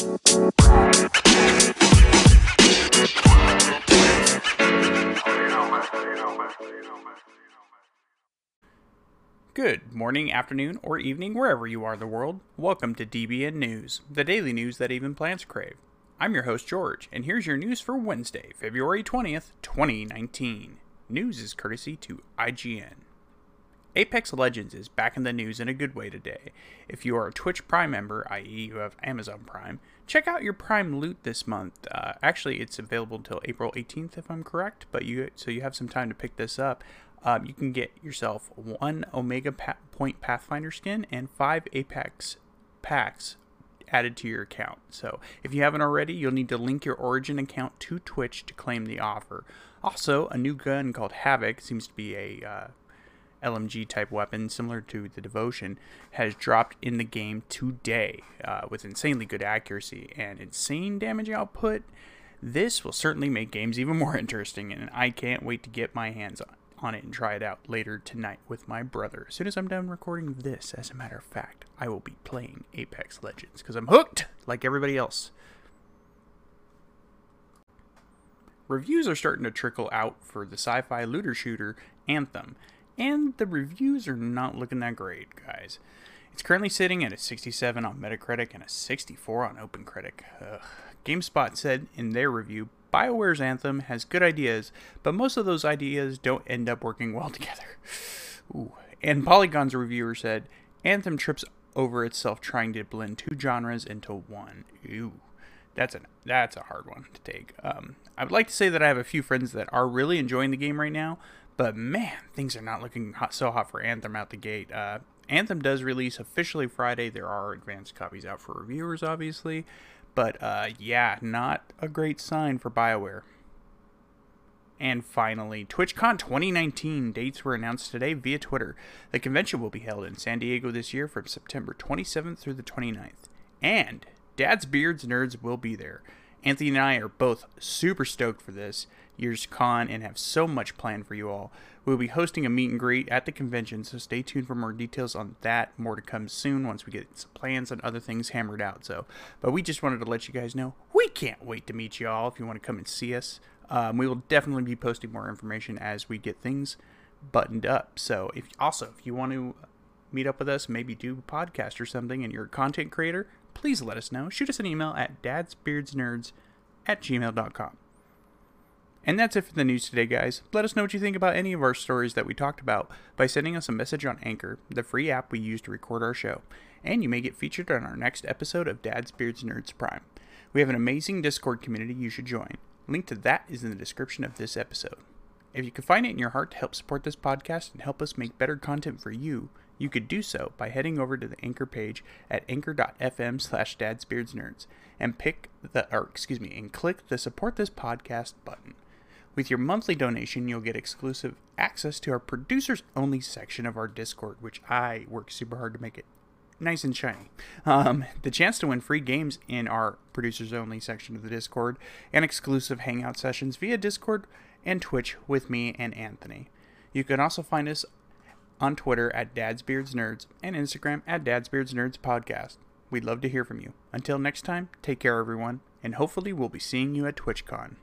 Good morning, afternoon, or evening, wherever you are in the world. Welcome to DBN News, the daily news that even plants crave. I'm your host, George, and here's your news for Wednesday, February 20th, 2019. News is courtesy to IGN. Apex Legends is back in the news in a good way today. If you are a Twitch Prime member, i.e., you have Amazon Prime, check out your Prime loot this month. Uh, actually, it's available until April 18th, if I'm correct. But you so you have some time to pick this up. Um, you can get yourself one Omega pa- Point Pathfinder skin and five Apex packs added to your account. So if you haven't already, you'll need to link your Origin account to Twitch to claim the offer. Also, a new gun called Havoc seems to be a uh, LMG type weapon similar to the Devotion has dropped in the game today uh, with insanely good accuracy and insane damage output. This will certainly make games even more interesting, and I can't wait to get my hands on, on it and try it out later tonight with my brother. As soon as I'm done recording this, as a matter of fact, I will be playing Apex Legends because I'm hooked like everybody else. Reviews are starting to trickle out for the sci fi looter shooter Anthem, and the reviews are not looking that great, guys. It's currently sitting at a 67 on Metacritic and a 64 on OpenCritic. Ugh. GameSpot said in their review BioWare's Anthem has good ideas, but most of those ideas don't end up working well together. Ooh. And Polygon's reviewer said Anthem trips over itself trying to blend two genres into one. Ooh. That's a that's a hard one to take. Um, I would like to say that I have a few friends that are really enjoying the game right now, but man, things are not looking hot, so hot for Anthem out the gate. Uh, Anthem does release officially Friday. There are advanced copies out for reviewers, obviously, but uh, yeah, not a great sign for BioWare. And finally, TwitchCon 2019 dates were announced today via Twitter. The convention will be held in San Diego this year from September 27th through the 29th. And Dad's Beards Nerds will be there. Anthony and I are both super stoked for this year's con and have so much planned for you all. We'll be hosting a meet and greet at the convention, so stay tuned for more details on that. More to come soon once we get some plans and other things hammered out. So, but we just wanted to let you guys know we can't wait to meet you all. If you want to come and see us, um, we will definitely be posting more information as we get things buttoned up. So, if also if you want to meet up with us, maybe do a podcast or something, and you're a content creator, please let us know. Shoot us an email at dadsbeardsnerds at gmail.com. And that's it for the news today, guys. Let us know what you think about any of our stories that we talked about by sending us a message on Anchor, the free app we use to record our show. And you may get featured on our next episode of Dad's Beards Nerds Prime. We have an amazing Discord community you should join. Link to that is in the description of this episode. If you can find it in your heart to help support this podcast and help us make better content for you, you could do so by heading over to the Anchor page at anchor.fm slash dadsbeardsnerds and pick the, or excuse me, and click the support this podcast button. With your monthly donation, you'll get exclusive access to our producers only section of our Discord, which I work super hard to make it nice and shiny. Um, the chance to win free games in our producers only section of the Discord, and exclusive hangout sessions via Discord and Twitch with me and Anthony. You can also find us on Twitter at Dad's Beards Nerds and Instagram at Dad's Beards Nerds Podcast. We'd love to hear from you. Until next time, take care, everyone, and hopefully we'll be seeing you at TwitchCon.